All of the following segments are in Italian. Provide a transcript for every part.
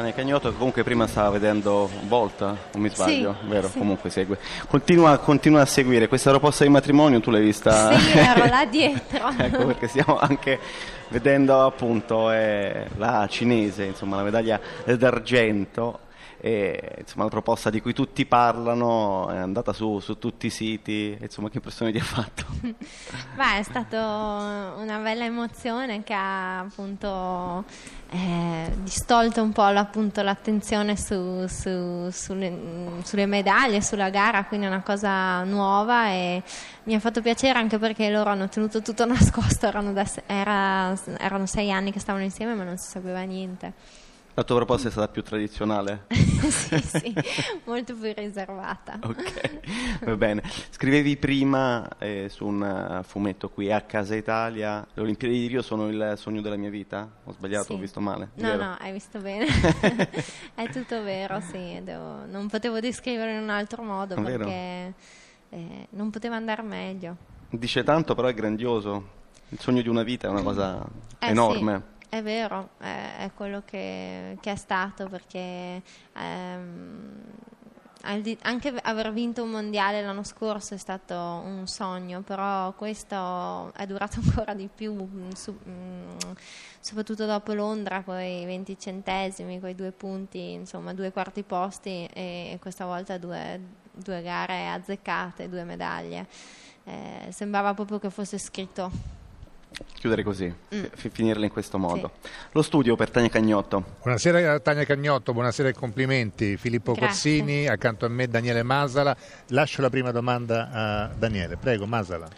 Tania Cagnotto che comunque prima stava vedendo Volta, non mi sbaglio, Sì, vero? sì. Comunque segue. Continua, continua a seguire. Questa proposta di matrimonio tu l'hai vista? Sì, ero là dietro. ecco perché stiamo anche vedendo appunto eh, la cinese, insomma la medaglia d'argento. E, insomma, la proposta di cui tutti parlano è andata su, su tutti i siti. Insomma, che impressione ti ha fatto? Beh, è stata una bella emozione che ha appunto eh, distolto un po' appunto, l'attenzione su- su- sulle, sulle medaglie, sulla gara, quindi è una cosa nuova e mi ha fatto piacere anche perché loro hanno tenuto tutto nascosto, erano, da era- erano sei anni che stavano insieme ma non si sapeva niente. La tua proposta è stata più tradizionale? sì, sì, molto più riservata. Ok, va bene. Scrivevi prima eh, su un fumetto qui a Casa Italia, le Olimpiadi di Rio sono il sogno della mia vita? Ho sbagliato, Sì. ho visto male? No, Vero? no, hai visto bene. è tutto vero, sì. devo- non potevo descrivere in un altro modo È vero? perché eh, non poteva andare meglio. Dice tanto, però è grandioso. Il sogno di una vita è una cosa Eh, enorme. sì, è vero, è, è quello che, che è stato perché ehm, anche aver vinto un mondiale l'anno scorso è stato un sogno, però questo è durato ancora di più, mm, su- mm, soprattutto dopo Londra, con i 20 centesimi, con i due punti, insomma due quarti posti e questa volta due, due gare azzeccate, due medaglie. Eh, sembrava proprio che fosse scritto Chiudere così, Mm. fi- finirla in questo modo. Lo studio per Tania Cagnotto. Buonasera a Tania Cagnotto, buonasera e complimenti. Filippo Grazie. Corsini, accanto a me Daniele Masala. Lascio la prima domanda a Daniele. Prego, Masala.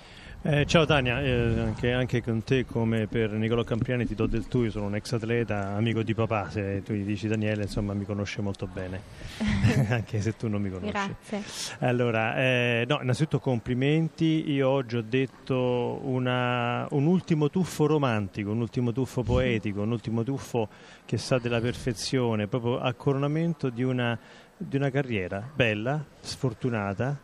Eh, ciao Tania, eh, anche, anche con te come per Nicolò Campriani ti do del tu, io sono un ex atleta, amico di papà, se tu gli dici Daniele insomma mi conosce molto bene, anche se tu non mi conosci. Grazie. Allora, eh, no, innanzitutto complimenti, io oggi ho detto una- un ultimo tuffo romantico, un ultimo tuffo poetico, un ultimo tuffo che sa della perfezione, proprio a coronamento di una, di una carriera bella, sfortunata,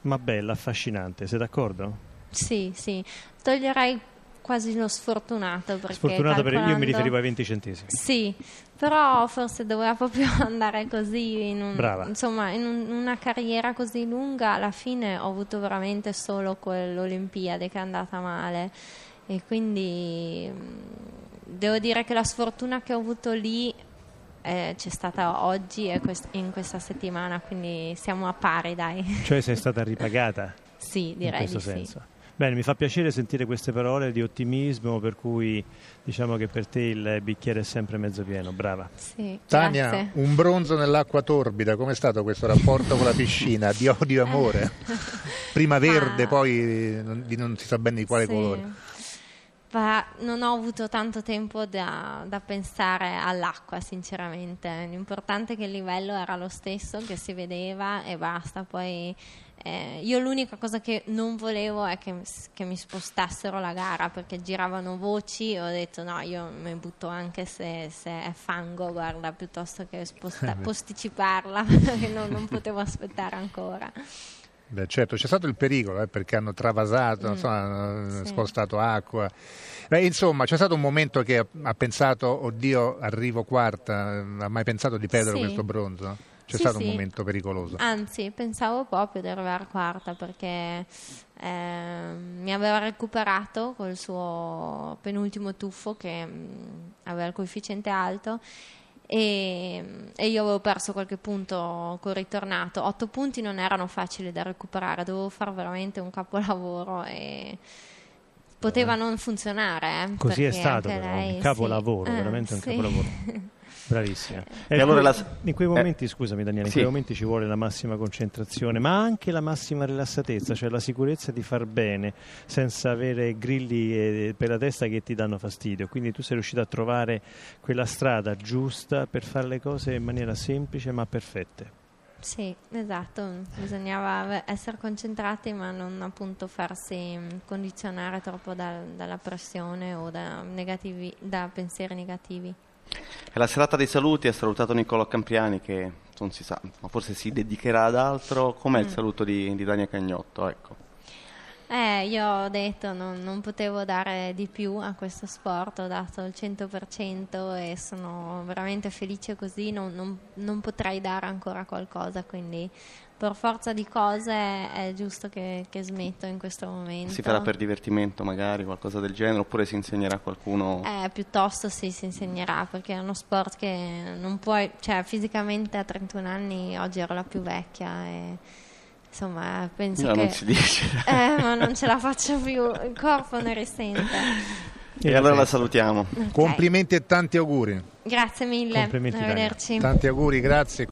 ma bella, affascinante, sei d'accordo? Sì, sì, toglierei quasi lo sfortunato perché Sfortunato per io mi calcolando- riferivo ai 20 centesimi. Sì, però forse doveva proprio andare così, in un- Brava. insomma, in un- una carriera così lunga, alla fine ho avuto veramente solo quell'Olimpiade che è andata male e quindi mh, devo dire che la sfortuna che ho avuto lì eh, c'è stata oggi e quest- in questa settimana, quindi siamo a pari, dai. Cioè sei stata ripagata sì, in direi questo di sì. Bene, mi fa piacere sentire queste parole di ottimismo per cui diciamo che per te il bicchiere è sempre mezzo pieno, brava. Sì, Tania, grazie. un bronzo nell'acqua torbida, com'è stato questo rapporto con la piscina? Di odio e amore? Prima verde, Ah. poi non si sa bene di quale Sì. colore. Ma non ho avuto tanto tempo da, da pensare all'acqua, sinceramente. L'importante è che il livello era lo stesso, che si vedeva e basta. Poi eh, io l'unica cosa che non volevo è che, che mi spostassero la gara perché giravano voci e ho detto no, io mi butto anche se, se è fango, guarda, piuttosto che sposta- posticiparla perché non, non potevo aspettare ancora. Beh, certo, c'è stato il pericolo eh, perché hanno travasato, Mm. insomma, hanno Sì. spostato acqua. Beh, insomma, c'è stato un momento che ha, ha pensato, oddio, arrivo quarta, ha mai pensato di perdere Sì. questo bronzo? C'è Sì, stato un momento pericoloso. Anzi, pensavo proprio di arrivare quarta perché ehm, mi aveva recuperato col suo penultimo tuffo che mm, aveva il coefficiente alto e, e io avevo perso qualche punto col ritornato. Otto punti non erano facili da recuperare, dovevo fare veramente un capolavoro e poteva non funzionare. eh, Così è stato, però, lei, un capolavoro, sì. Eh, veramente un sì. capolavoro. Bravissima. E allora in, la- in quei momenti, scusami Daniele, in Sì. quei momenti ci vuole la massima concentrazione, ma anche la massima rilassatezza, cioè la sicurezza di far bene senza avere grilli eh, per la testa che ti danno fastidio. Quindi tu sei riuscito a trovare quella strada giusta per fare le cose in maniera semplice ma perfette. Sì, esatto, bisognava essere concentrati ma non appunto farsi mh, condizionare troppo dal- dalla pressione o da, negativi- da pensieri negativi. È la serata dei saluti, ha salutato Niccolò Campriani che non si sa, ma forse si dedicherà ad altro. Com'è il Mm. saluto di, di Tania Cagnotto? Ecco. Eh, io ho detto non, non potevo dare di più a questo sport, ho dato il 100% e sono veramente felice così, non, non, non potrei dare ancora qualcosa, quindi per forza di cose è giusto che, che smetto in questo momento. Si farà per divertimento magari, qualcosa del genere, oppure si insegnerà a qualcuno? Eh, piuttosto sì, si insegnerà, perché è uno sport che non puoi, cioè fisicamente a 31 anni oggi ero la più vecchia e insomma penso No, che... non si dice. Eh, ma non ce la faccio più, il corpo ne risente. E allora la salutiamo. Ok. Complimenti e tanti auguri. Grazie mille, Complimenti, arrivederci. Tanti auguri, grazie.